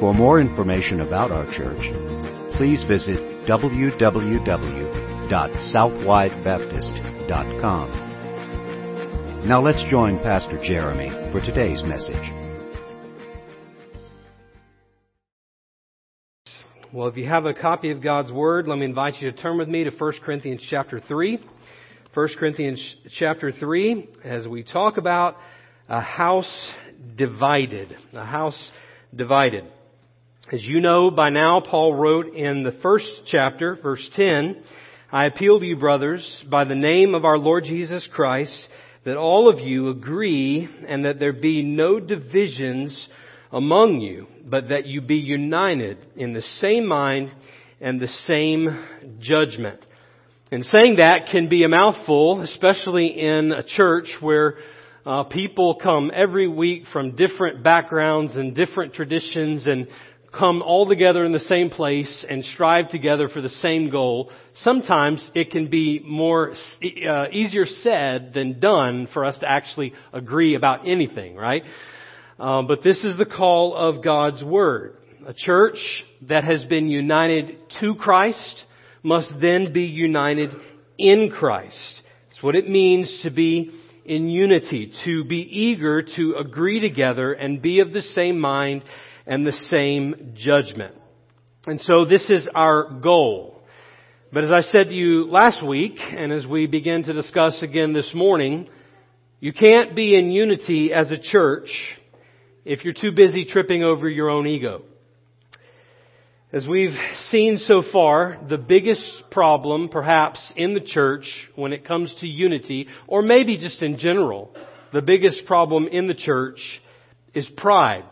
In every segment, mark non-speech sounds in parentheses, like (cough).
For more information about our church, please visit www.southwidebaptist.com. Now let's join Pastor Jeremy for today's message. Well, if you have a copy of God's Word, let me invite you to turn with me to 1 Corinthians chapter 3. 1 Corinthians chapter 3, as we talk about a house divided. A house divided. As you know by now, Paul wrote in the first chapter, verse 10, I appeal to you, brothers, by the name of our Lord Jesus Christ, that all of you agree and that there be no divisions among you, but that you be united in the same mind and the same judgment. And saying that can be a mouthful, especially in a church where uh, people come every week from different backgrounds and different traditions and come all together in the same place and strive together for the same goal, sometimes it can be more uh, easier said than done for us to actually agree about anything, right? Um, but this is the call of God's word. A church that has been united to Christ must then be united in Christ. It's what it means to be in unity, to be eager to agree together and be of the same mind and the same judgment. And so this is our goal. But as I said to you last week, and as we begin to discuss again this morning, you can't be in unity as a church if you're too busy tripping over your own ego. As we've seen so far, the biggest problem perhaps in the church when it comes to unity, or maybe just in general, the biggest problem in the church is pride.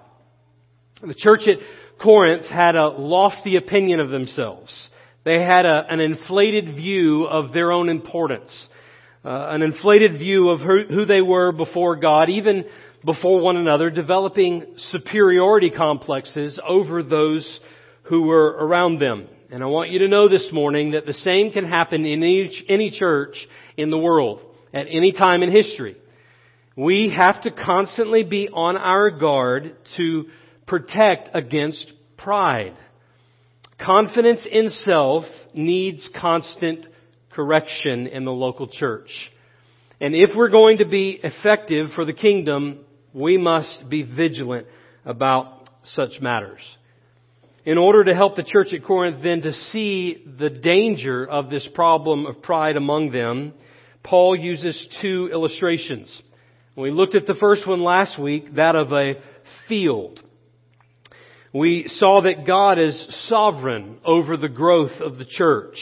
The church at Corinth had a lofty opinion of themselves. They had a, an inflated view of their own importance, uh, an inflated view of who, who they were before God, even before one another, developing superiority complexes over those who were around them. And I want you to know this morning that the same can happen in each, any church in the world at any time in history. We have to constantly be on our guard to protect against pride. Confidence in self needs constant correction in the local church. And if we're going to be effective for the kingdom, we must be vigilant about such matters. In order to help the church at Corinth then to see the danger of this problem of pride among them, Paul uses two illustrations. We looked at the first one last week, that of a field. We saw that God is sovereign over the growth of the church.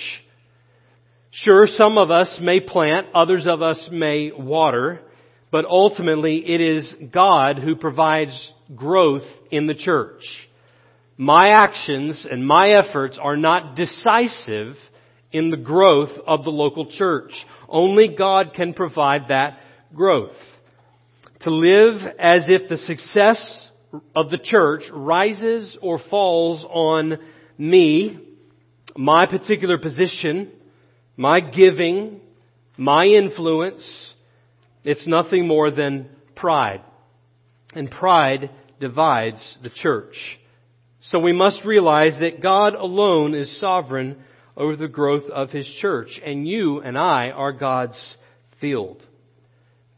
Sure, some of us may plant, others of us may water, but ultimately it is God who provides growth in the church. My actions and my efforts are not decisive in the growth of the local church. Only God can provide that growth. To live as if the success of the church rises or falls on me, my particular position, my giving, my influence. It's nothing more than pride. And pride divides the church. So we must realize that God alone is sovereign over the growth of His church. And you and I are God's field.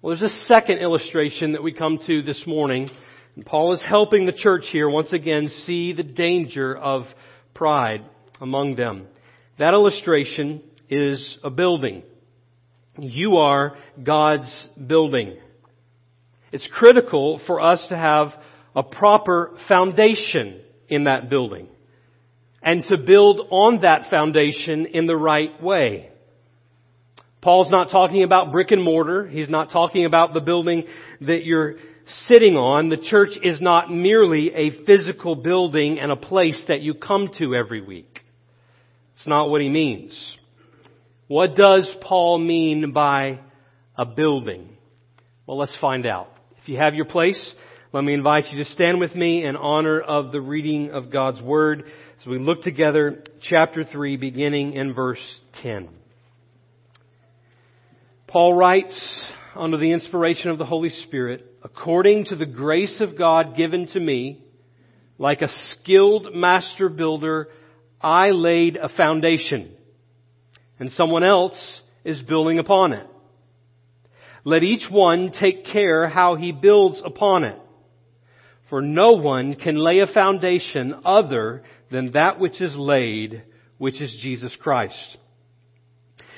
Well, there's a second illustration that we come to this morning and Paul is helping the church here once again see the danger of pride among them. That illustration is a building. You are God's building. It's critical for us to have a proper foundation in that building and to build on that foundation in the right way. Paul's not talking about brick and mortar. He's not talking about the building that you're sitting on, the church is not merely a physical building and a place that you come to every week. It's not what he means. What does Paul mean by a building? Well, let's find out. If you have your place, let me invite you to stand with me in honor of the reading of God's Word as we look together chapter 3 beginning in verse 10. Paul writes under the inspiration of the Holy Spirit, according to the grace of God given to me, like a skilled master builder, I laid a foundation and someone else is building upon it. Let each one take care how he builds upon it. For no one can lay a foundation other than that which is laid, which is Jesus Christ.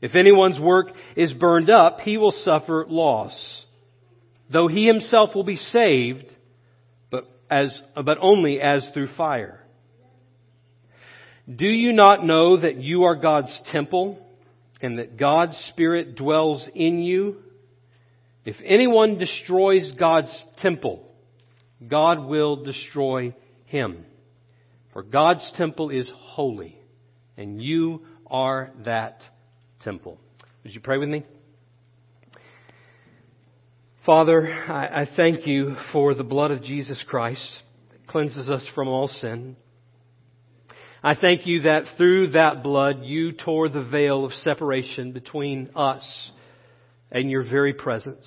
If anyone's work is burned up, he will suffer loss, though he himself will be saved, but as, but only as through fire. Do you not know that you are God's temple and that God's Spirit dwells in you? If anyone destroys God's temple, God will destroy him. For God's temple is holy, and you are that temple. Would you pray with me? Father, I, I thank you for the blood of Jesus Christ that cleanses us from all sin. I thank you that through that blood you tore the veil of separation between us and your very presence.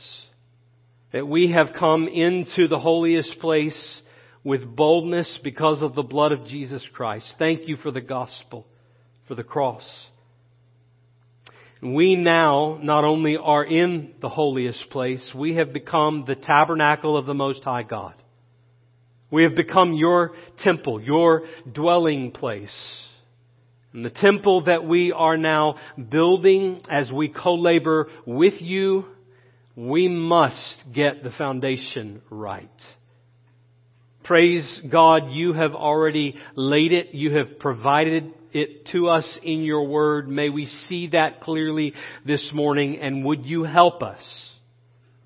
That we have come into the holiest place with boldness because of the blood of Jesus Christ. Thank you for the gospel, for the cross. We now not only are in the holiest place, we have become the tabernacle of the Most High God. We have become your temple, your dwelling place. And the temple that we are now building as we co-labor with you, we must get the foundation right. Praise God, you have already laid it, you have provided it to us in your word. May we see that clearly this morning and would you help us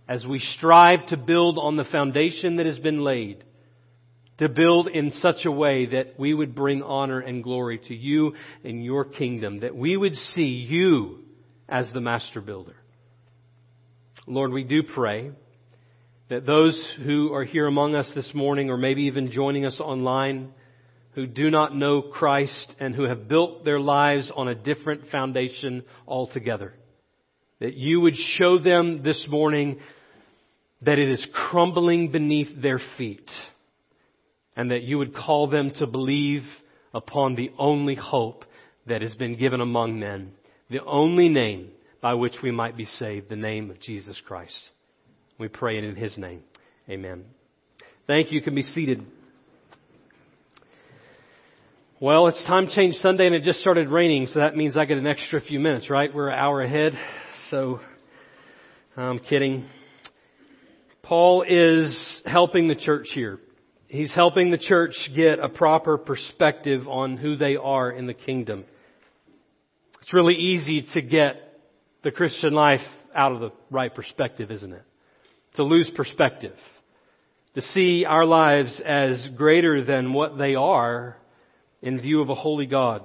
as we strive to build on the foundation that has been laid, to build in such a way that we would bring honor and glory to you and your kingdom, that we would see you as the master builder. Lord, we do pray that those who are here among us this morning or maybe even joining us online who do not know Christ and who have built their lives on a different foundation altogether. That you would show them this morning that it is crumbling beneath their feet and that you would call them to believe upon the only hope that has been given among men, the only name by which we might be saved, the name of Jesus Christ. We pray it in His name. Amen. Thank you. You can be seated. Well, it's time change Sunday and it just started raining, so that means I get an extra few minutes, right? We're an hour ahead. So, I'm kidding. Paul is helping the church here. He's helping the church get a proper perspective on who they are in the kingdom. It's really easy to get the Christian life out of the right perspective, isn't it? To lose perspective. To see our lives as greater than what they are in view of a holy God.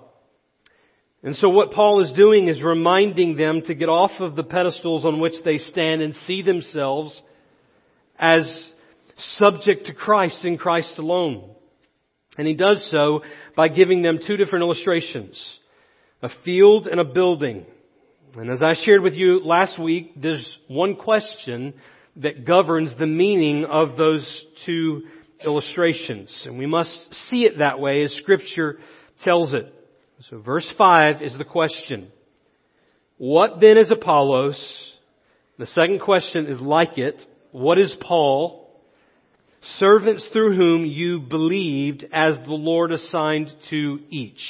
And so what Paul is doing is reminding them to get off of the pedestals on which they stand and see themselves as subject to Christ in Christ alone. And he does so by giving them two different illustrations. A field and a building. And as I shared with you last week, there's one question that governs the meaning of those two illustrations. And we must see it that way as scripture tells it. So verse 5 is the question. What then is Apollos? The second question is like it. what is Paul? Servants through whom you believed as the Lord assigned to each.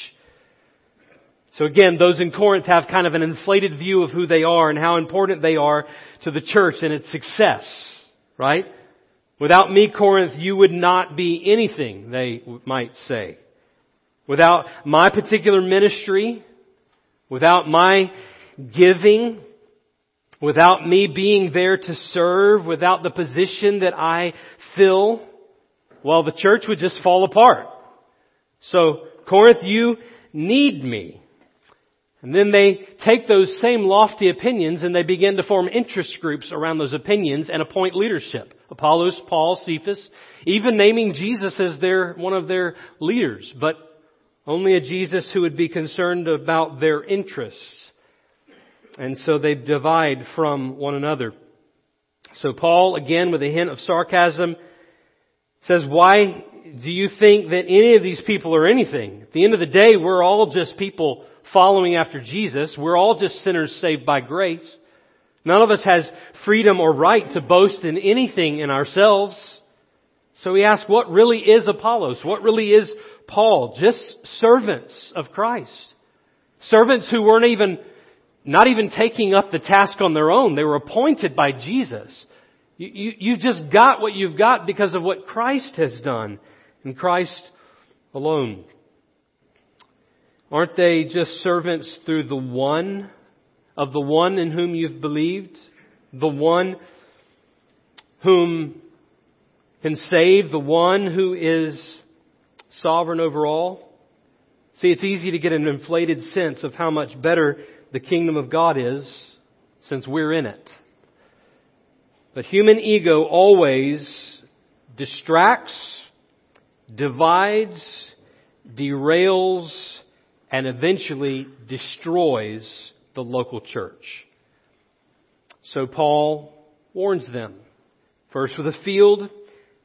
So again, those in Corinth have kind of an inflated view of who they are and how important they are to the church and its success, right? Without me, Corinth, you would not be anything, they might say. Without my particular ministry, without my giving, without me being there to serve, without the position that I fill, well, the church would just fall apart. So, Corinth, you need me. And then they take those same lofty opinions and they begin to form interest groups around those opinions and appoint leadership. Apollos, Paul, Cephas, even naming Jesus as their, one of their leaders, but only a Jesus who would be concerned about their interests. And so they divide from one another. So Paul, again with a hint of sarcasm, says, why do you think that any of these people are anything? At the end of the day, we're all just people following after Jesus. We're all just sinners saved by grace. None of us has freedom or right to boast in anything in ourselves. So he asks, what really is Apollos? What really is Paul? Just servants of Christ. Servants who weren't even, not even taking up the task on their own. They were appointed by Jesus. You, you, you've just got what you've got because of what Christ has done and Christ alone. Aren't they just servants through the one of the one in whom you've believed? The one whom can save, the one who is sovereign over all? See, it's easy to get an inflated sense of how much better the kingdom of God is since we're in it. But human ego always distracts, divides, derails, and eventually destroys the local church. So Paul warns them, first with a field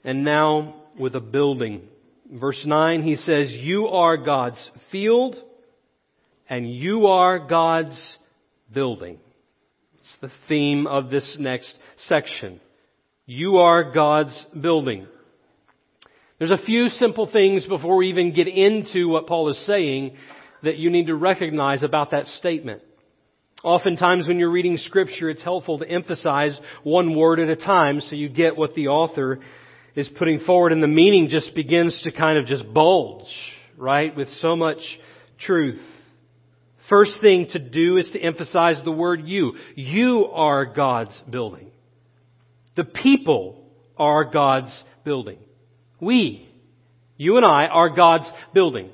and now with a building. Verse 9, he says, You are God's field and you are God's building. It's the theme of this next section. You are God's building. There's a few simple things before we even get into what Paul is saying that you need to recognize about that statement. Oftentimes when you're reading scripture, it's helpful to emphasize one word at a time so you get what the author is putting forward and the meaning just begins to kind of just bulge, right? With so much truth. First thing to do is to emphasize the word you. You are God's building. The people are God's building. We, you and I, are God's building.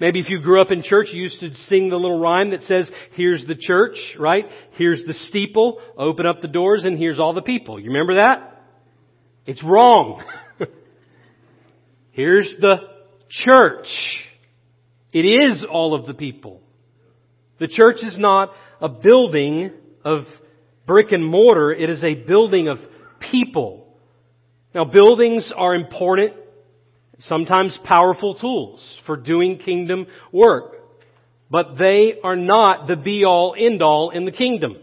Maybe if you grew up in church, you used to sing the little rhyme that says, here's the church, right? Here's the steeple, open up the doors, and here's all the people. You remember that? It's wrong. (laughs) here's the church. It is all of the people. The church is not a building of brick and mortar, it is a building of people. Now buildings are important sometimes powerful tools for doing kingdom work. But they are not the be all end all in the kingdom.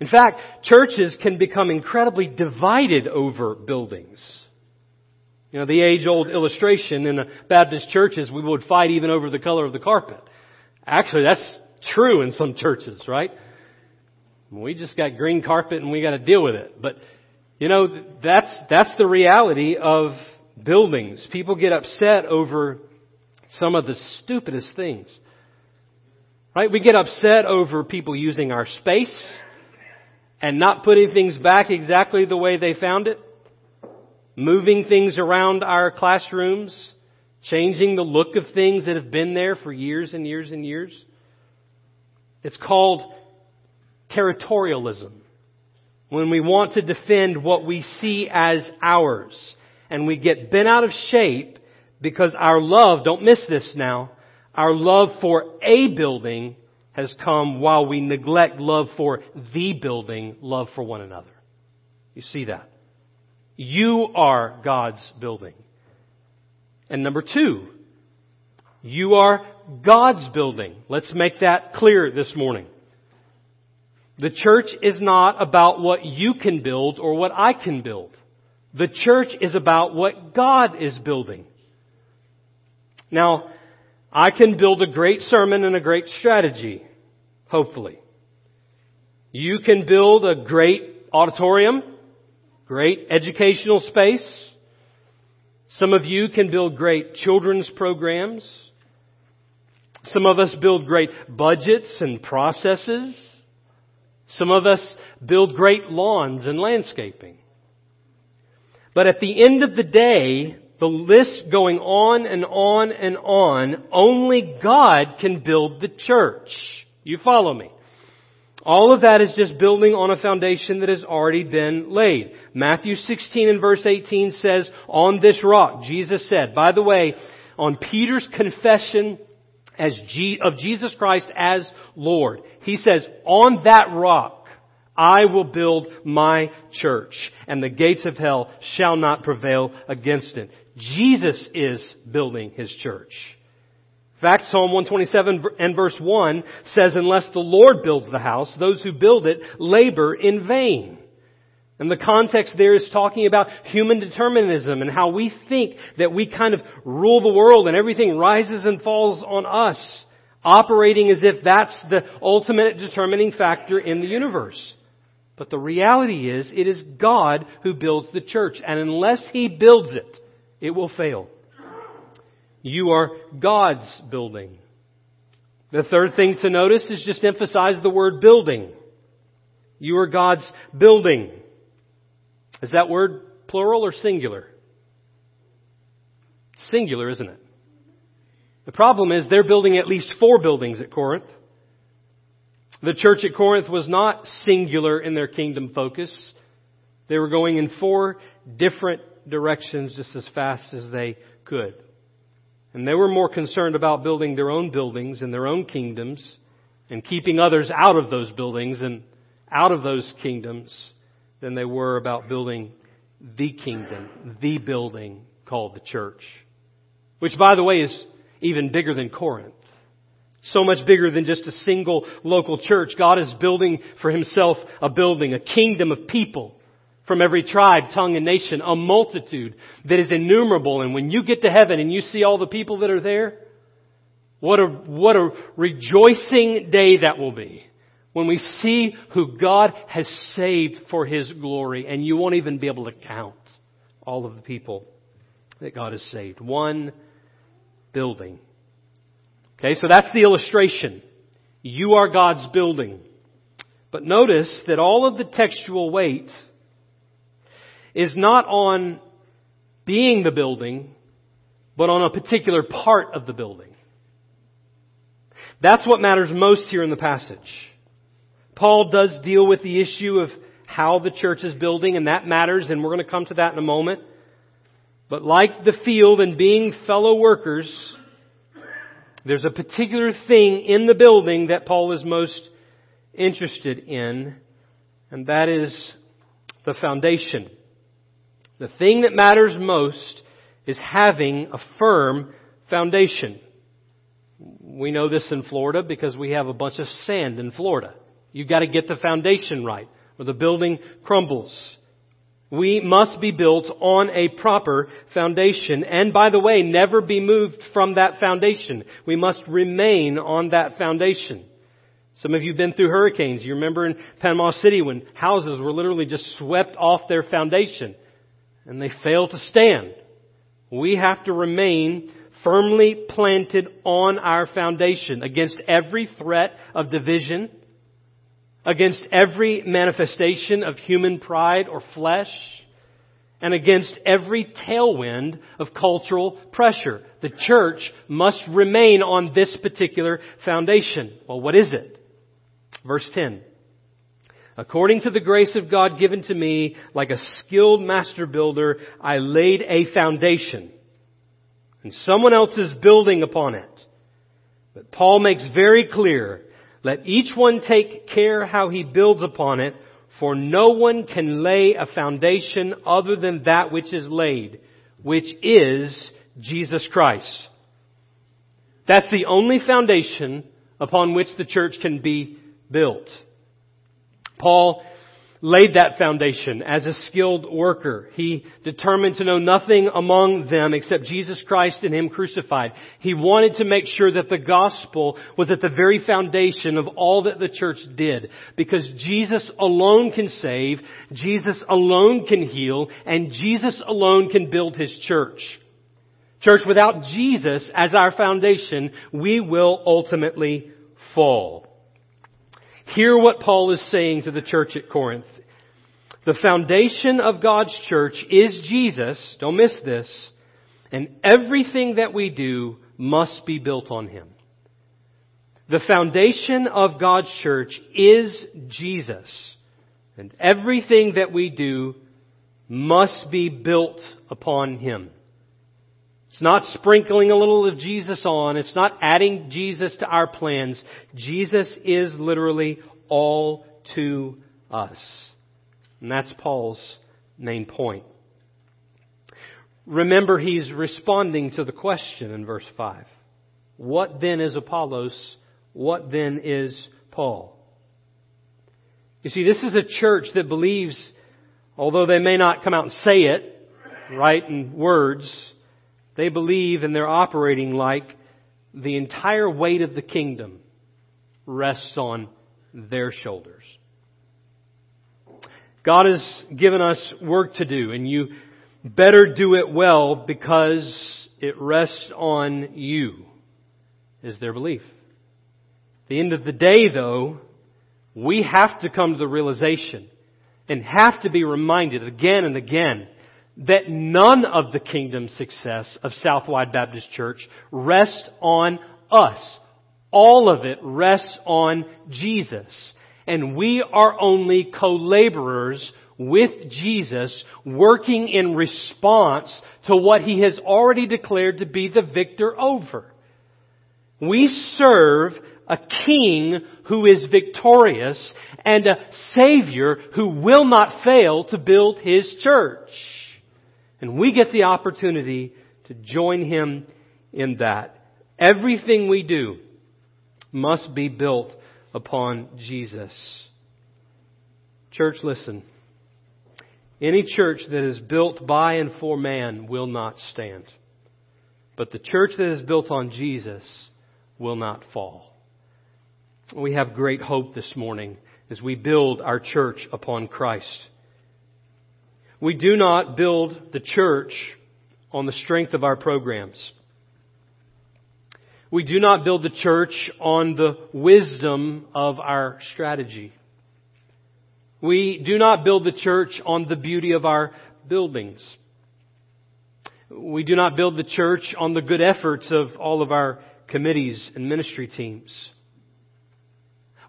In fact, churches can become incredibly divided over buildings. You know, the age old illustration in Baptist churches, we would fight even over the color of the carpet. Actually, that's true in some churches, right? We just got green carpet and we got to deal with it. But, you know, that's, that's the reality of buildings. People get upset over some of the stupidest things. Right? We get upset over people using our space and not putting things back exactly the way they found it. Moving things around our classrooms. Changing the look of things that have been there for years and years and years. It's called territorialism. When we want to defend what we see as ours and we get bent out of shape because our love, don't miss this now, our love for a building has come while we neglect love for the building, love for one another. You see that? You are God's building. And number two, you are God's building. Let's make that clear this morning. The church is not about what you can build or what I can build. The church is about what God is building. Now, I can build a great sermon and a great strategy, hopefully. You can build a great auditorium, great educational space. Some of you can build great children's programs. Some of us build great budgets and processes. Some of us build great lawns and landscaping. But at the end of the day, the list going on and on and on, only God can build the church. You follow me? All of that is just building on a foundation that has already been laid. Matthew 16 and verse 18 says, on this rock, Jesus said, by the way, on Peter's confession as G, of Jesus Christ as Lord, he says, on that rock, I will build my church, and the gates of hell shall not prevail against it. Jesus is building his church. Fact, Psalm 127 and verse 1 says, unless the Lord builds the house, those who build it labor in vain. And the context there is talking about human determinism and how we think that we kind of rule the world and everything rises and falls on us, operating as if that's the ultimate determining factor in the universe. But the reality is, it is God who builds the church, and unless He builds it, it will fail. You are God's building. The third thing to notice is just emphasize the word building. You are God's building. Is that word plural or singular? Singular, isn't it? The problem is they're building at least four buildings at Corinth. The church at Corinth was not singular in their kingdom focus. They were going in four different directions just as fast as they could. And they were more concerned about building their own buildings and their own kingdoms and keeping others out of those buildings and out of those kingdoms than they were about building the kingdom, the building called the church. Which, by the way, is even bigger than Corinth. So much bigger than just a single local church. God is building for himself a building, a kingdom of people from every tribe, tongue, and nation, a multitude that is innumerable. And when you get to heaven and you see all the people that are there, what a, what a rejoicing day that will be. When we see who God has saved for His glory, and you won't even be able to count all of the people that God has saved. One building. Okay, so that's the illustration. You are God's building. But notice that all of the textual weight is not on being the building, but on a particular part of the building. That's what matters most here in the passage. Paul does deal with the issue of how the church is building, and that matters, and we're going to come to that in a moment. But like the field and being fellow workers, there's a particular thing in the building that Paul is most interested in, and that is the foundation. The thing that matters most is having a firm foundation. We know this in Florida because we have a bunch of sand in Florida. You've got to get the foundation right or the building crumbles. We must be built on a proper foundation. And by the way, never be moved from that foundation. We must remain on that foundation. Some of you have been through hurricanes. You remember in Panama City when houses were literally just swept off their foundation and they failed to stand. We have to remain firmly planted on our foundation against every threat of division, against every manifestation of human pride or flesh, and against every tailwind of cultural pressure. The church must remain on this particular foundation. Well, what is it? Verse 10. According to the grace of God given to me, like a skilled master builder, I laid a foundation. And someone else is building upon it. But Paul makes very clear, let each one take care how he builds upon it, for no one can lay a foundation other than that which is laid, which is Jesus Christ. That's the only foundation upon which the church can be built. Paul laid that foundation as a skilled worker. He determined to know nothing among them except Jesus Christ and Him crucified. He wanted to make sure that the gospel was at the very foundation of all that the church did. Because Jesus alone can save, Jesus alone can heal, and Jesus alone can build His church. Church, without Jesus as our foundation, we will ultimately fall. Hear what Paul is saying to the church at Corinth. The foundation of God's church is Jesus. Don't miss this. And everything that we do must be built on Him. The foundation of God's church is Jesus. And everything that we do must be built upon Him. It's not sprinkling a little of Jesus on. It's not adding Jesus to our plans. Jesus is literally all to us. And that's Paul's main point. Remember, he's responding to the question in verse 5. What then is Apollos? What then is Paul? You see, this is a church that believes, although they may not come out and say it, right, in words, they believe and they're operating like the entire weight of the kingdom rests on their shoulders. God has given us work to do, and you better do it well because it rests on you, is their belief. At the end of the day, though, we have to come to the realization and have to be reminded again and again that none of the kingdom success of Southwide Baptist Church rests on us. All of it rests on Jesus and we are only co-laborers with Jesus working in response to what he has already declared to be the victor over. We serve a king who is victorious and a savior who will not fail to build his church. And we get the opportunity to join him in that. Everything we do must be built upon Jesus. Church, listen. Any church that is built by and for man will not stand. But the church that is built on Jesus will not fall. We have great hope this morning as we build our church upon Christ. We do not build the church on the strength of our programs. We do not build the church on the wisdom of our strategy. We do not build the church on the beauty of our buildings. We do not build the church on the good efforts of all of our committees and ministry teams.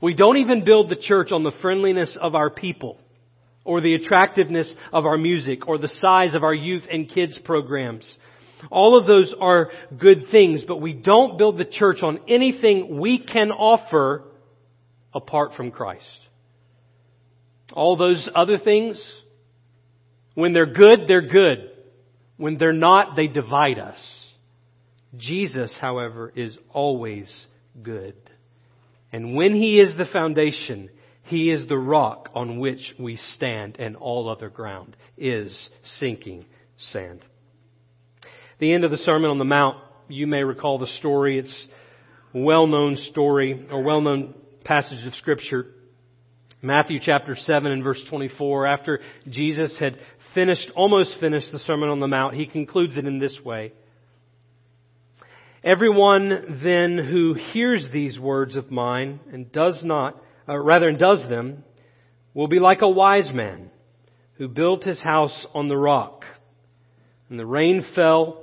We don't even build the church on the friendliness of our people or the attractiveness of our music or the size of our youth and kids programs all of those are good things, but we don't build the church on anything we can offer apart from Christ. All those other things, when they're good, they're good. When they're not, they divide us. Jesus, however, is always good. And when He is the foundation, He is the rock on which we stand, and all other ground is sinking sand the end of the Sermon on the Mount, you may recall the story. It's a well-known story or well-known passage of Scripture. Matthew chapter 7 and verse 24. After Jesus had finished, almost finished the Sermon on the Mount, he concludes it in this way. Everyone then who hears these words of mine and does not, uh, rather and does them, will be like a wise man who built his house on the rock. And the rain fell,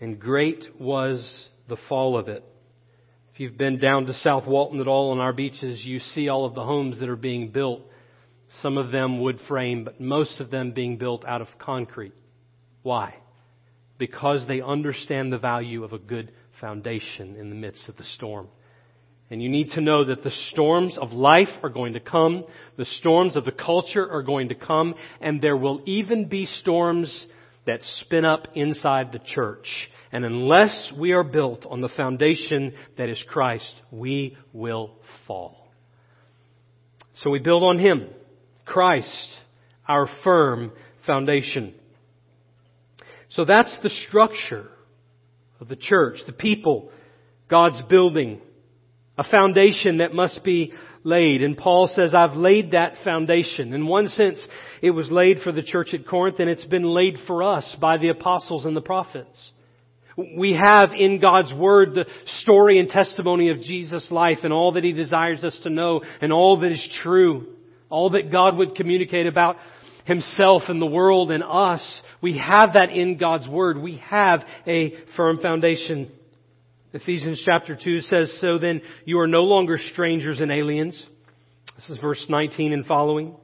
and great was the fall of it. If you've been down to South Walton at all on our beaches, you see all of the homes that are being built some of them wood frame, but most of them being built out of concrete. Why? Because they understand the value of a good foundation in the midst of the storm. And you need to know that the storms of life are going to come, the storms of the culture are going to come, and there will even be storms that spin up inside the church. And unless we are built on the foundation that is Christ, we will fall. So we build on Him, Christ, our firm foundation. So that's the structure of the church, the people, God's building, a foundation that must be laid. And Paul says, I've laid that foundation. In one sense, it was laid for the church at Corinth and it's been laid for us by the apostles and the prophets. We have in God's Word the story and testimony of Jesus' life and all that He desires us to know and all that is true. All that God would communicate about Himself and the world and us. We have that in God's Word. We have a firm foundation. Ephesians chapter 2 says, So then you are no longer strangers and aliens. This is verse 19 and following.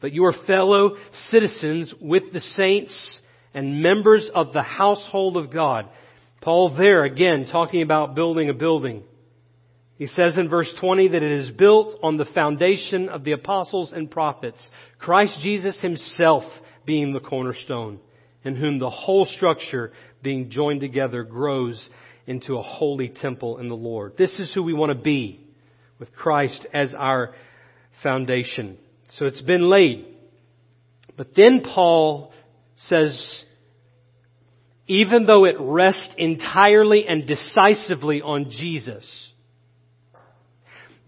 But you are fellow citizens with the saints and members of the household of God. Paul there again talking about building a building. He says in verse 20 that it is built on the foundation of the apostles and prophets, Christ Jesus himself being the cornerstone, in whom the whole structure being joined together grows into a holy temple in the Lord. This is who we want to be with Christ as our foundation. So it's been laid. But then Paul says, even though it rests entirely and decisively on Jesus,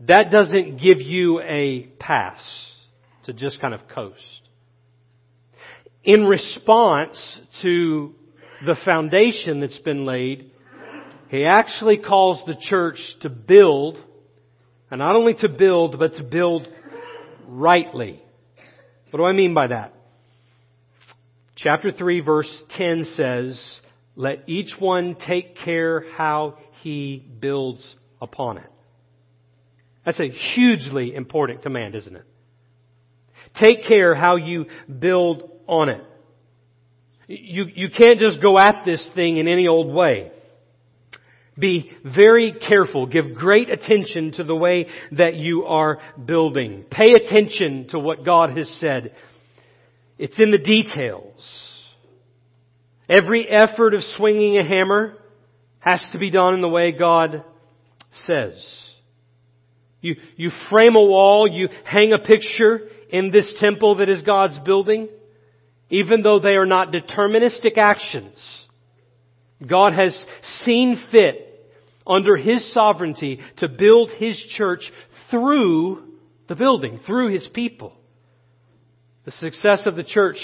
that doesn't give you a pass to just kind of coast. In response to the foundation that's been laid, he actually calls the church to build, and not only to build, but to build rightly. What do I mean by that? Chapter 3 verse 10 says, let each one take care how he builds upon it. That's a hugely important command, isn't it? Take care how you build on it. You, you can't just go at this thing in any old way. Be very careful. Give great attention to the way that you are building. Pay attention to what God has said. It's in the details. Every effort of swinging a hammer has to be done in the way God says. You, you frame a wall, you hang a picture in this temple that is God's building, even though they are not deterministic actions. God has seen fit under His sovereignty to build His church through the building, through His people. The success of the church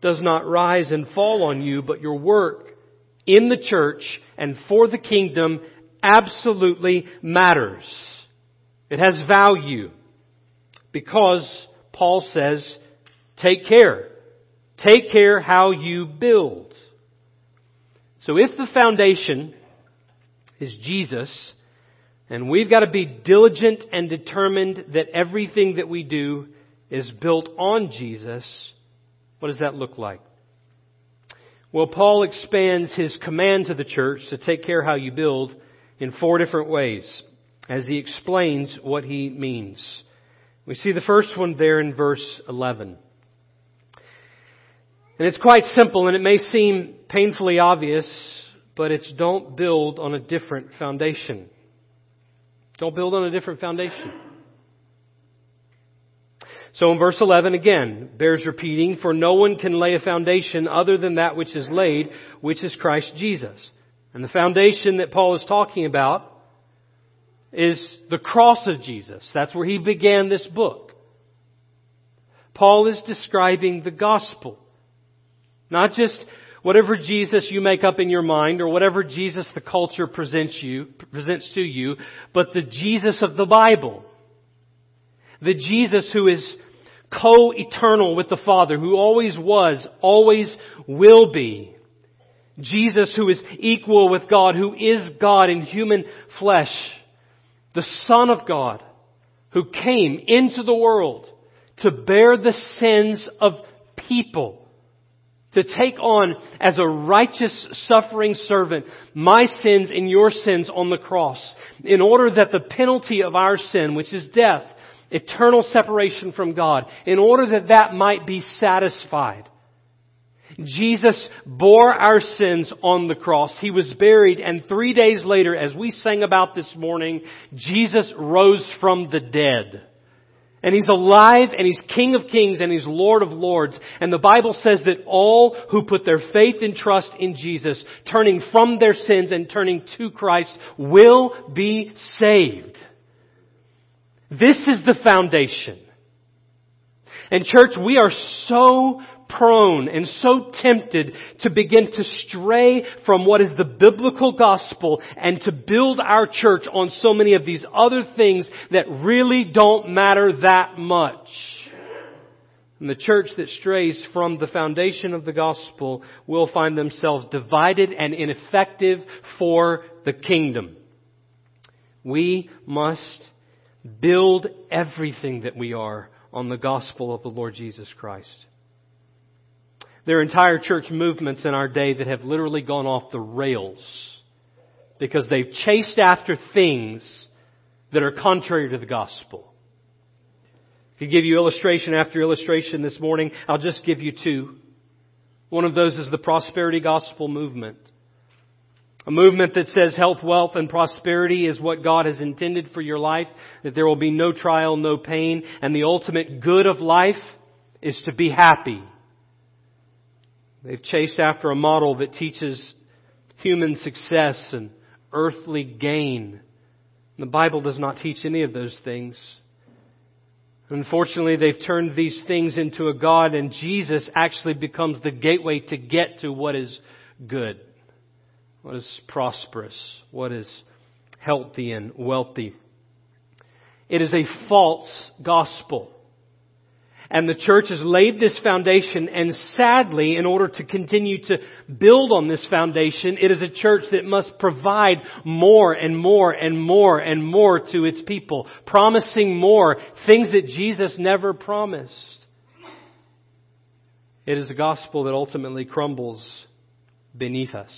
does not rise and fall on you, but your work in the church and for the kingdom absolutely matters. It has value because Paul says, take care. Take care how you build. So if the foundation is Jesus, and we've got to be diligent and determined that everything that we do is built on Jesus, what does that look like? Well, Paul expands his command to the church to take care how you build in four different ways as he explains what he means. We see the first one there in verse 11. And it's quite simple and it may seem painfully obvious, but it's don't build on a different foundation. Don't build on a different foundation. So in verse 11 again, bears repeating, for no one can lay a foundation other than that which is laid, which is Christ Jesus. And the foundation that Paul is talking about is the cross of Jesus. That's where he began this book. Paul is describing the gospel. Not just whatever Jesus you make up in your mind or whatever Jesus the culture presents you, presents to you, but the Jesus of the Bible. The Jesus who is co-eternal with the Father, who always was, always will be. Jesus who is equal with God, who is God in human flesh. The Son of God, who came into the world to bear the sins of people. To take on as a righteous suffering servant my sins and your sins on the cross in order that the penalty of our sin, which is death, eternal separation from God, in order that that might be satisfied. Jesus bore our sins on the cross. He was buried and three days later, as we sang about this morning, Jesus rose from the dead. And He's alive and He's King of Kings and He's Lord of Lords. And the Bible says that all who put their faith and trust in Jesus, turning from their sins and turning to Christ, will be saved. This is the foundation. And church, we are so prone and so tempted to begin to stray from what is the biblical gospel and to build our church on so many of these other things that really don't matter that much. And the church that strays from the foundation of the gospel will find themselves divided and ineffective for the kingdom. We must build everything that we are on the gospel of the Lord Jesus Christ. There are entire church movements in our day that have literally gone off the rails because they've chased after things that are contrary to the gospel. I could give you illustration after illustration this morning. I'll just give you two. One of those is the prosperity gospel movement. A movement that says health, wealth, and prosperity is what God has intended for your life, that there will be no trial, no pain, and the ultimate good of life is to be happy. They've chased after a model that teaches human success and earthly gain. The Bible does not teach any of those things. Unfortunately, they've turned these things into a God, and Jesus actually becomes the gateway to get to what is good, what is prosperous, what is healthy and wealthy. It is a false gospel. And the church has laid this foundation and sadly, in order to continue to build on this foundation, it is a church that must provide more and more and more and more to its people, promising more, things that Jesus never promised. It is a gospel that ultimately crumbles beneath us.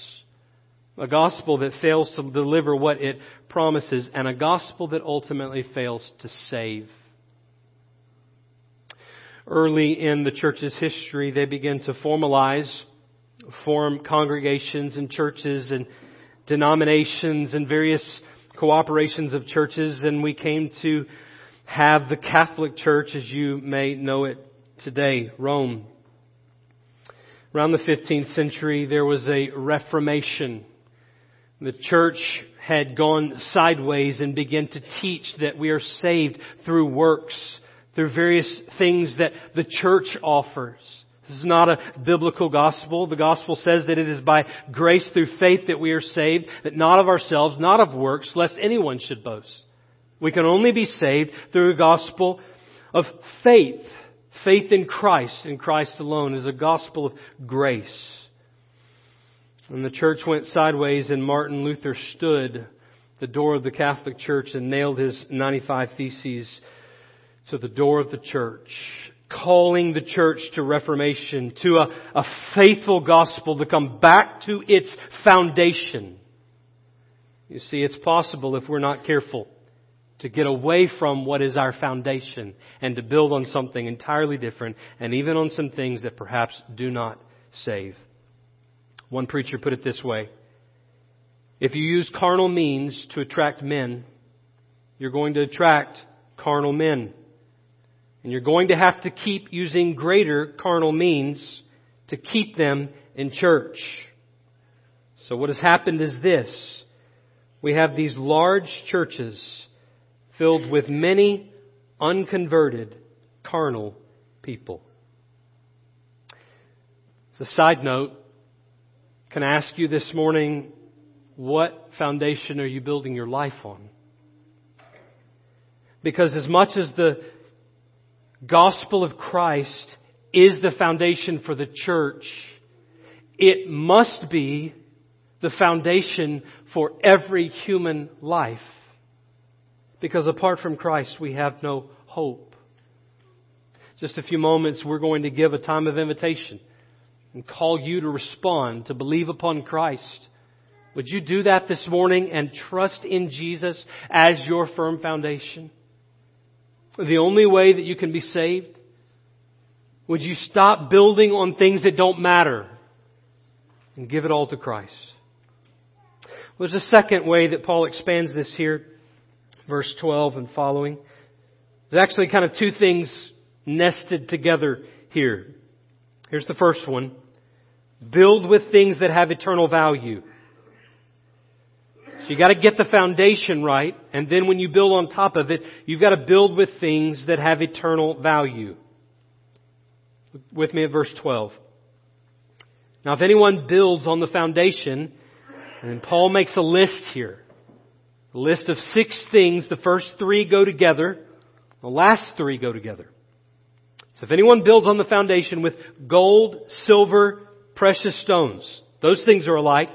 A gospel that fails to deliver what it promises and a gospel that ultimately fails to save early in the church's history, they began to formalize, form congregations and churches and denominations and various cooperations of churches, and we came to have the Catholic Church as you may know it today, Rome. Around the 15th century, there was a Reformation. The church had gone sideways and began to teach that we are saved through works through various things that the church offers. This is not a biblical gospel. The gospel says that it is by grace through faith that we are saved, that not of ourselves, not of works, lest anyone should boast. We can only be saved through a gospel of faith. Faith in Christ, in Christ alone, is a gospel of grace. And the church went sideways and Martin Luther stood the door of the Catholic Church and nailed his 95 Theses to the door of the church, calling the church to reformation, to a, a faithful gospel to come back to its foundation. You see, it's possible if we're not careful to get away from what is our foundation and to build on something entirely different and even on some things that perhaps do not save. One preacher put it this way. If you use carnal means to attract men, you're going to attract carnal men. And you're going to have to keep using greater carnal means to keep them in church. So what has happened is this. We have these large churches filled with many unconverted carnal people. As a side note, can I ask you this morning, what foundation are you building your life on? Because as much as the gospel of Christ is the foundation for the church, it must be the foundation for every human life. Because apart from Christ, we have no hope. Just a few moments, we're going to give a time of invitation and call you to respond, to believe upon Christ. Would you do that this morning and trust in Jesus as your firm foundation? The only way that you can be saved? Would you stop building on things that don't matter and give it all to Christ? There's a second way that Paul expands this here, verse 12 and following. There's actually kind of two things nested together here. Here's the first one. Build with things that have eternal value. So you gotta get the foundation right, and then when you build on top of it, you've gotta build with things that have eternal value. With me at verse 12. Now if anyone builds on the foundation, and Paul makes a list here, a list of six things, the first three go together, the last three go together. So if anyone builds on the foundation with gold, silver, precious stones, those things are alike,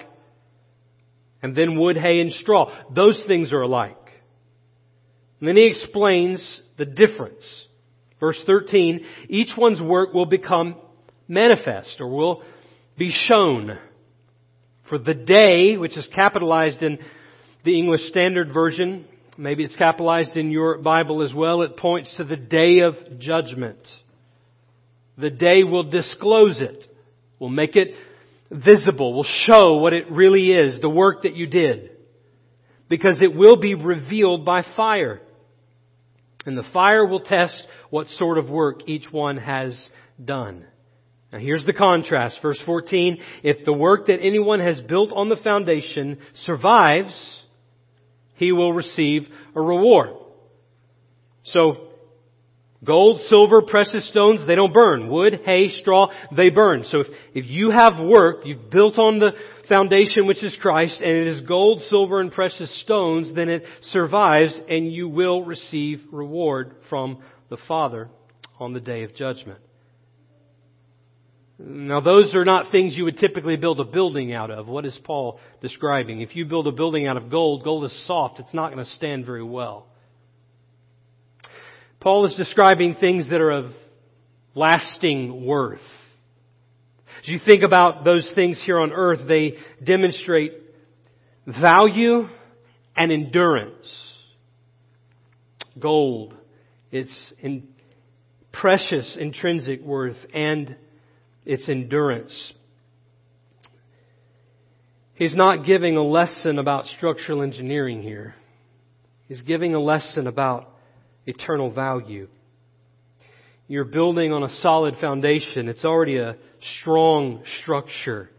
and then wood, hay, and straw. Those things are alike. And then he explains the difference. Verse 13, each one's work will become manifest or will be shown. For the day, which is capitalized in the English Standard Version, maybe it's capitalized in your Bible as well, it points to the day of judgment. The day will disclose it, will make it visible, will show what it really is, the work that you did. Because it will be revealed by fire. And the fire will test what sort of work each one has done. Now here's the contrast. Verse 14, if the work that anyone has built on the foundation survives, he will receive a reward. So Gold, silver, precious stones, they don't burn. Wood, hay, straw, they burn. So if, if you have work, you've built on the foundation which is Christ, and it is gold, silver, and precious stones, then it survives and you will receive reward from the Father on the day of judgment. Now those are not things you would typically build a building out of. What is Paul describing? If you build a building out of gold, gold is soft. It's not going to stand very well. Paul is describing things that are of lasting worth. As you think about those things here on earth, they demonstrate value and endurance. Gold, its in precious intrinsic worth and its endurance. He's not giving a lesson about structural engineering here. He's giving a lesson about eternal value. You're building on a solid foundation. It's already a strong structure.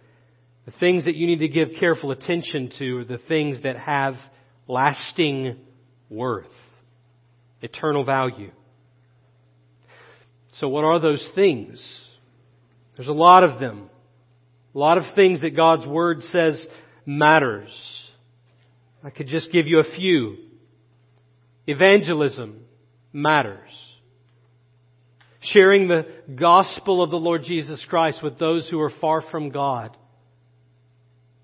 The things that you need to give careful attention to are the things that have lasting worth, eternal value. So what are those things? There's a lot of them. A lot of things that God's Word says matters. I could just give you a few. Evangelism, matters. Sharing the gospel of the Lord Jesus Christ with those who are far from God,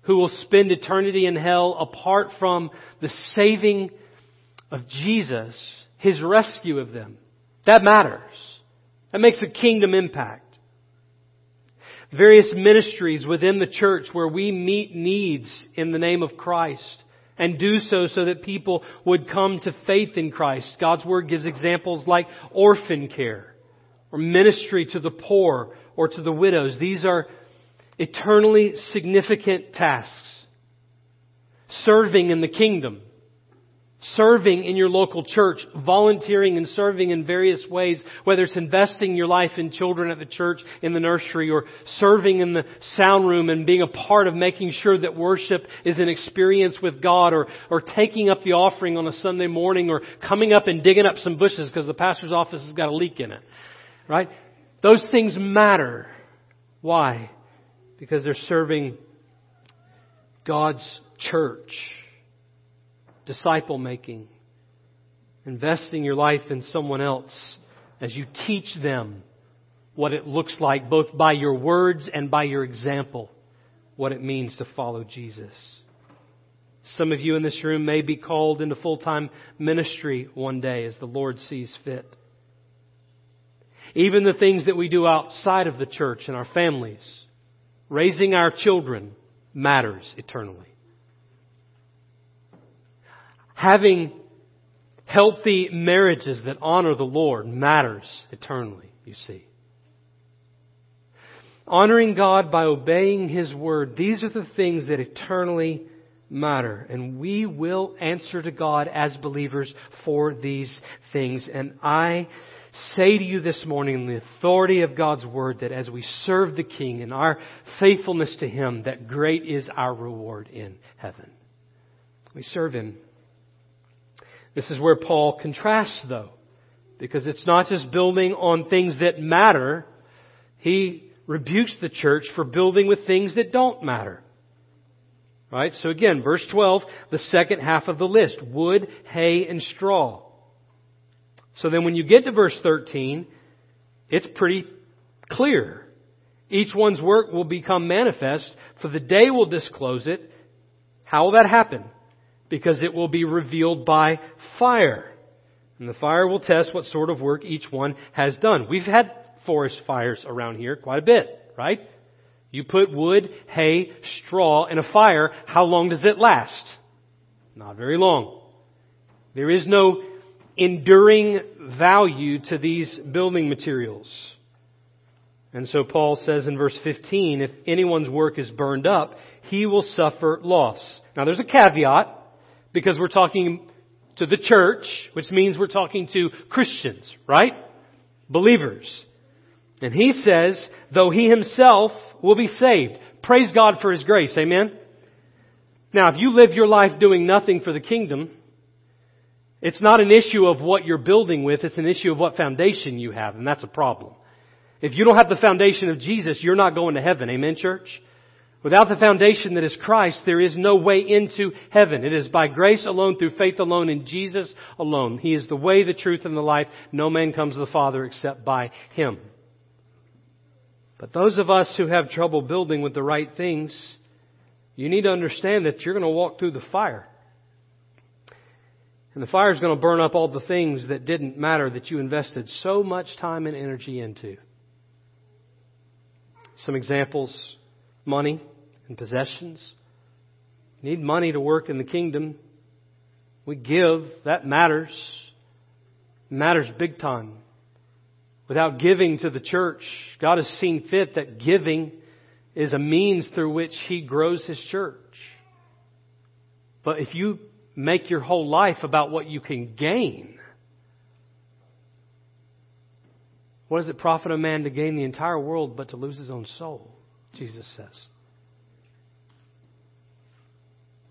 who will spend eternity in hell apart from the saving of Jesus, His rescue of them. That matters. That makes a kingdom impact. Various ministries within the church where we meet needs in the name of Christ and do so so that people would come to faith in Christ. God's Word gives examples like orphan care or ministry to the poor or to the widows. These are eternally significant tasks. Serving in the kingdom serving in your local church, volunteering and serving in various ways, whether it's investing your life in children at the church, in the nursery, or serving in the sound room and being a part of making sure that worship is an experience with God, or, or taking up the offering on a Sunday morning, or coming up and digging up some bushes because the pastor's office has got a leak in it. Right? Those things matter. Why? Because they're serving God's church disciple making, investing your life in someone else as you teach them what it looks like, both by your words and by your example, what it means to follow Jesus. Some of you in this room may be called into full time ministry one day as the Lord sees fit. Even the things that we do outside of the church and our families, raising our children matters eternally. Having healthy marriages that honor the Lord matters eternally, you see. Honoring God by obeying His Word, these are the things that eternally matter. And we will answer to God as believers for these things. And I say to you this morning in the authority of God's Word that as we serve the King and our faithfulness to Him, that great is our reward in heaven. We serve Him. This is where Paul contrasts though, because it's not just building on things that matter. He rebukes the church for building with things that don't matter. Right? So again, verse 12, the second half of the list. Wood, hay, and straw. So then when you get to verse 13, it's pretty clear. Each one's work will become manifest, for the day will disclose it. How will that happen? Because it will be revealed by fire. And the fire will test what sort of work each one has done. We've had forest fires around here quite a bit, right? You put wood, hay, straw in a fire, how long does it last? Not very long. There is no enduring value to these building materials. And so Paul says in verse 15, if anyone's work is burned up, he will suffer loss. Now there's a caveat, because we're talking to the church, which means we're talking to Christians, right? Believers. And he says, though he himself will be saved. Praise God for his grace. Amen? Now, if you live your life doing nothing for the kingdom, it's not an issue of what you're building with, it's an issue of what foundation you have, and that's a problem. If you don't have the foundation of Jesus, you're not going to heaven. Amen, church? Without the foundation that is Christ, there is no way into heaven. It is by grace alone, through faith alone, in Jesus alone. He is the way, the truth, and the life. No man comes to the Father except by Him. But those of us who have trouble building with the right things, you need to understand that you're going to walk through the fire. And the fire is going to burn up all the things that didn't matter that you invested so much time and energy into. Some examples money and possessions. You need money to work in the kingdom. We give, that matters. It matters big time without giving to the church. God has seen fit that giving is a means through which He grows His church. But if you make your whole life about what you can gain, what does it profit a man to gain the entire world but to lose his own soul? Jesus says.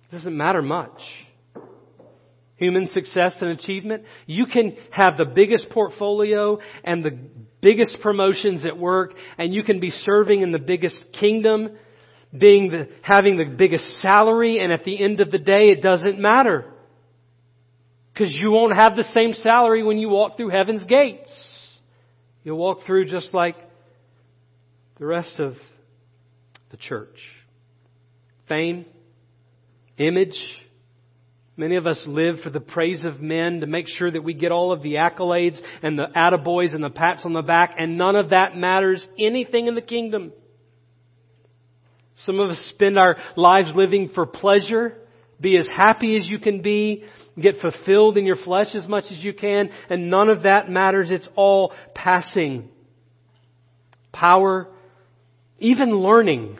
It doesn't matter much human success and achievement. You can have the biggest portfolio and the biggest promotions at work, and you can be serving in the biggest kingdom, being the, having the biggest salary, and at the end of the day, it doesn't matter. Because you won't have the same salary when you walk through heaven's gates. You'll walk through just like the rest of the church. Fame, image, Many of us live for the praise of men to make sure that we get all of the accolades and the attaboys and the pats on the back, and none of that matters anything in the kingdom. Some of us spend our lives living for pleasure, be as happy as you can be, get fulfilled in your flesh as much as you can, and none of that matters. It's all passing. Power, even learning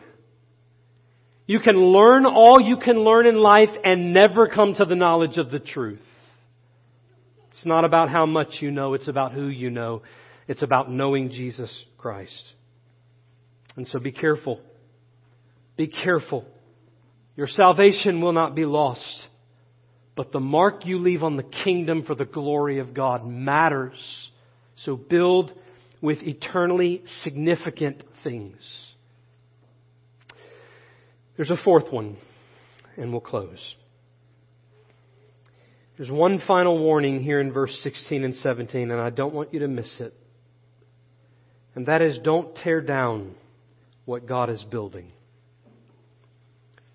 you can learn all you can learn in life and never come to the knowledge of the truth. It's not about how much you know, it's about who you know. It's about knowing Jesus Christ. And so be careful. Be careful. Your salvation will not be lost. But the mark you leave on the kingdom for the glory of God matters. So build with eternally significant things. There's a fourth one, and we'll close. There's one final warning here in verse 16 and 17, and I don't want you to miss it. And that is don't tear down what God is building.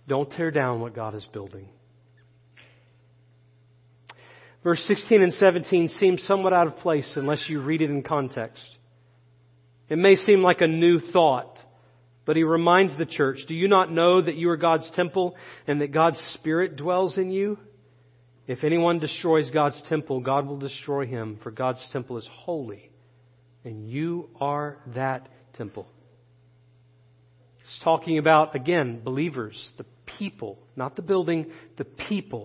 Don't tear down what God is building. Verse 16 and 17 seem somewhat out of place unless you read it in context. It may seem like a new thought, but he reminds the church, do you not know that you are God's temple and that God's Spirit dwells in you? If anyone destroys God's temple, God will destroy him, for God's temple is holy, and you are that temple. It's talking about, again, believers, the people, not the building, the people.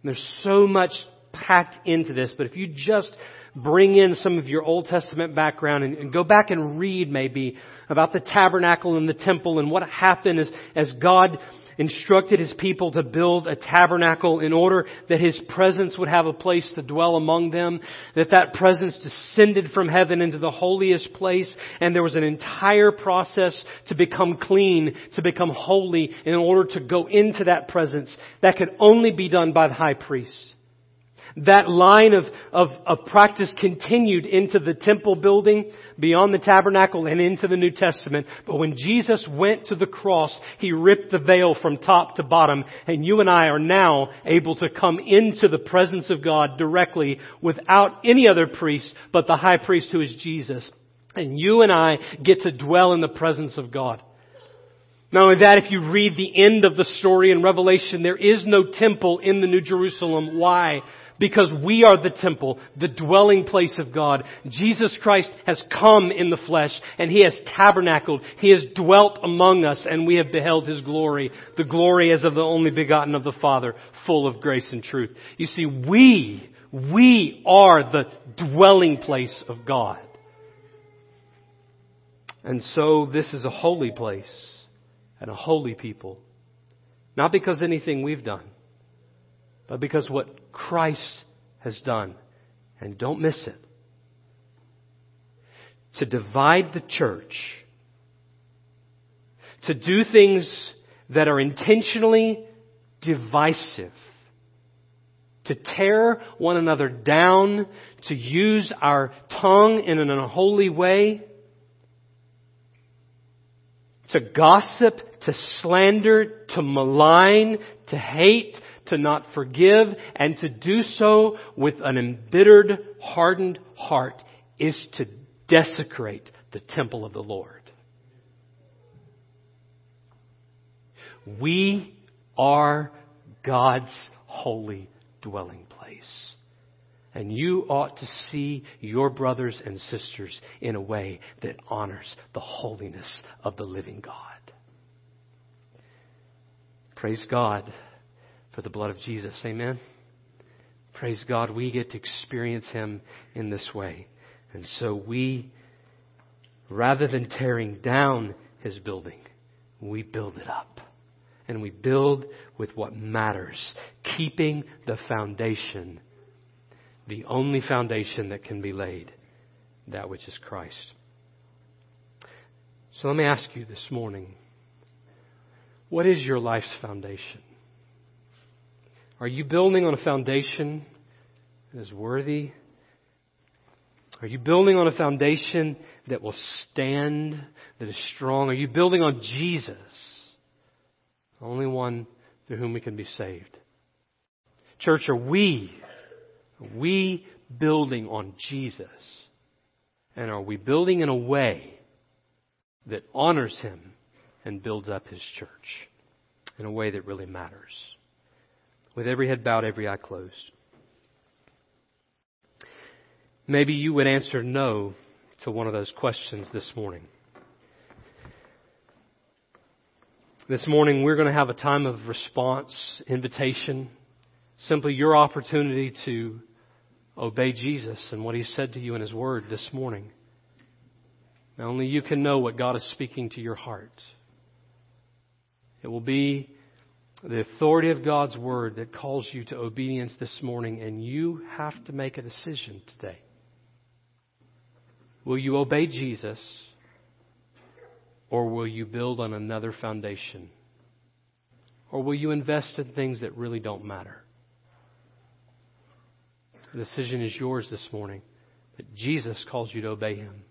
And there's so much packed into this, but if you just bring in some of your Old Testament background and, and, go back and read maybe about the tabernacle and the temple and what happened as, as God instructed his people to build a tabernacle in order that his presence would have a place to dwell among them, that that presence descended from heaven into the holiest place, and there was an entire process to become clean, to become holy in order to go into that presence. That could only be done by the high priest. That line of, of, of practice continued into the temple building, beyond the tabernacle, and into the New Testament. But when Jesus went to the cross, He ripped the veil from top to bottom, and you and I are now able to come into the presence of God directly without any other priest but the high priest who is Jesus. And you and I get to dwell in the presence of God. Not only that, if you read the end of the story in Revelation, there is no temple in the New Jerusalem. Why? Because we are the temple, the dwelling place of God. Jesus Christ has come in the flesh and He has tabernacled. He has dwelt among us and we have beheld His glory, the glory as of the only begotten of the Father, full of grace and truth. You see, we, we are the dwelling place of God. And so this is a holy place and a holy people. Not because anything we've done but because what Christ has done. And don't miss it. To divide the church, to do things that are intentionally divisive, to tear one another down, to use our tongue in an unholy way, to gossip, to slander, to malign, to hate, to not forgive, and to do so with an embittered, hardened heart is to desecrate the temple of the Lord. We are God's holy dwelling place. And you ought to see your brothers and sisters in a way that honors the holiness of the living God. Praise God for the blood of Jesus. Amen. Praise God, we get to experience Him in this way. And so we, rather than tearing down His building, we build it up. And we build with what matters, keeping the foundation, the only foundation that can be laid, that which is Christ. So let me ask you this morning, what is your life's foundation? Are you building on a foundation that is worthy? Are you building on a foundation that will stand, that is strong? Are you building on Jesus, the only one through whom we can be saved? Church, are we, are we building on Jesus? And are we building in a way that honors Him and builds up His church in a way that really matters? With every head bowed, every eye closed. Maybe you would answer no to one of those questions this morning. This morning, we're going to have a time of response, invitation, simply your opportunity to obey Jesus and what He said to you in His Word this morning. Only you can know what God is speaking to your heart. It will be the authority of God's Word that calls you to obedience this morning, and you have to make a decision today. Will you obey Jesus, or will you build on another foundation? Or will you invest in things that really don't matter? The decision is yours this morning, but Jesus calls you to obey Him.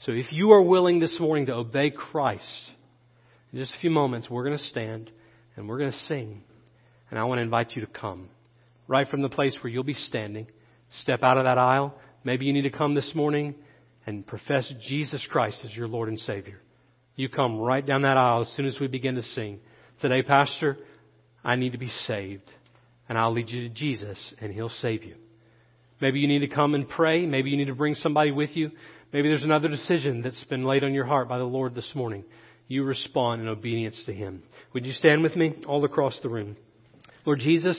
So if you are willing this morning to obey Christ, in just a few moments, we're going to stand and we're going to sing. And I want to invite you to come. Right from the place where you'll be standing, step out of that aisle. Maybe you need to come this morning and profess Jesus Christ as your Lord and Savior. You come right down that aisle as soon as we begin to sing. Today, Pastor, I need to be saved. And I'll lead you to Jesus and He'll save you. Maybe you need to come and pray. Maybe you need to bring somebody with you. Maybe there's another decision that's been laid on your heart by the Lord this morning. You respond in obedience to Him. Would you stand with me all across the room? Lord Jesus,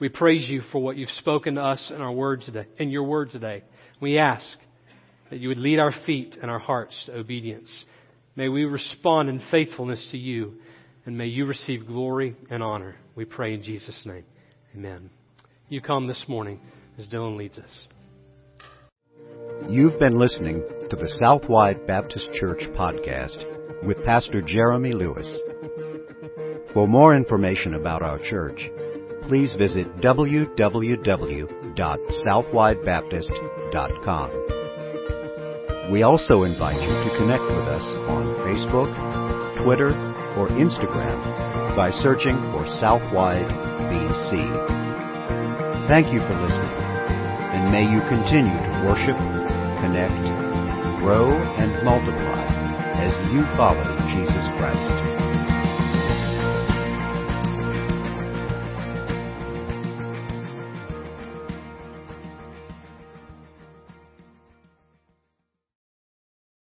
we praise you for what you've spoken to us in our word today, in your word today. We ask that you would lead our feet and our hearts to obedience. May we respond in faithfulness to you, and may you receive glory and honor. We pray in Jesus' name. Amen. You come this morning as Dylan leads us. You've been listening to the Southwide Baptist Church podcast with Pastor Jeremy Lewis. For more information about our church, please visit www.southwidebaptist.com. We also invite you to connect with us on Facebook, Twitter, or Instagram by searching for Southwide BC. Thank you for listening, and may you continue to worship, connect, grow, and multiply as you follow Jesus Christ.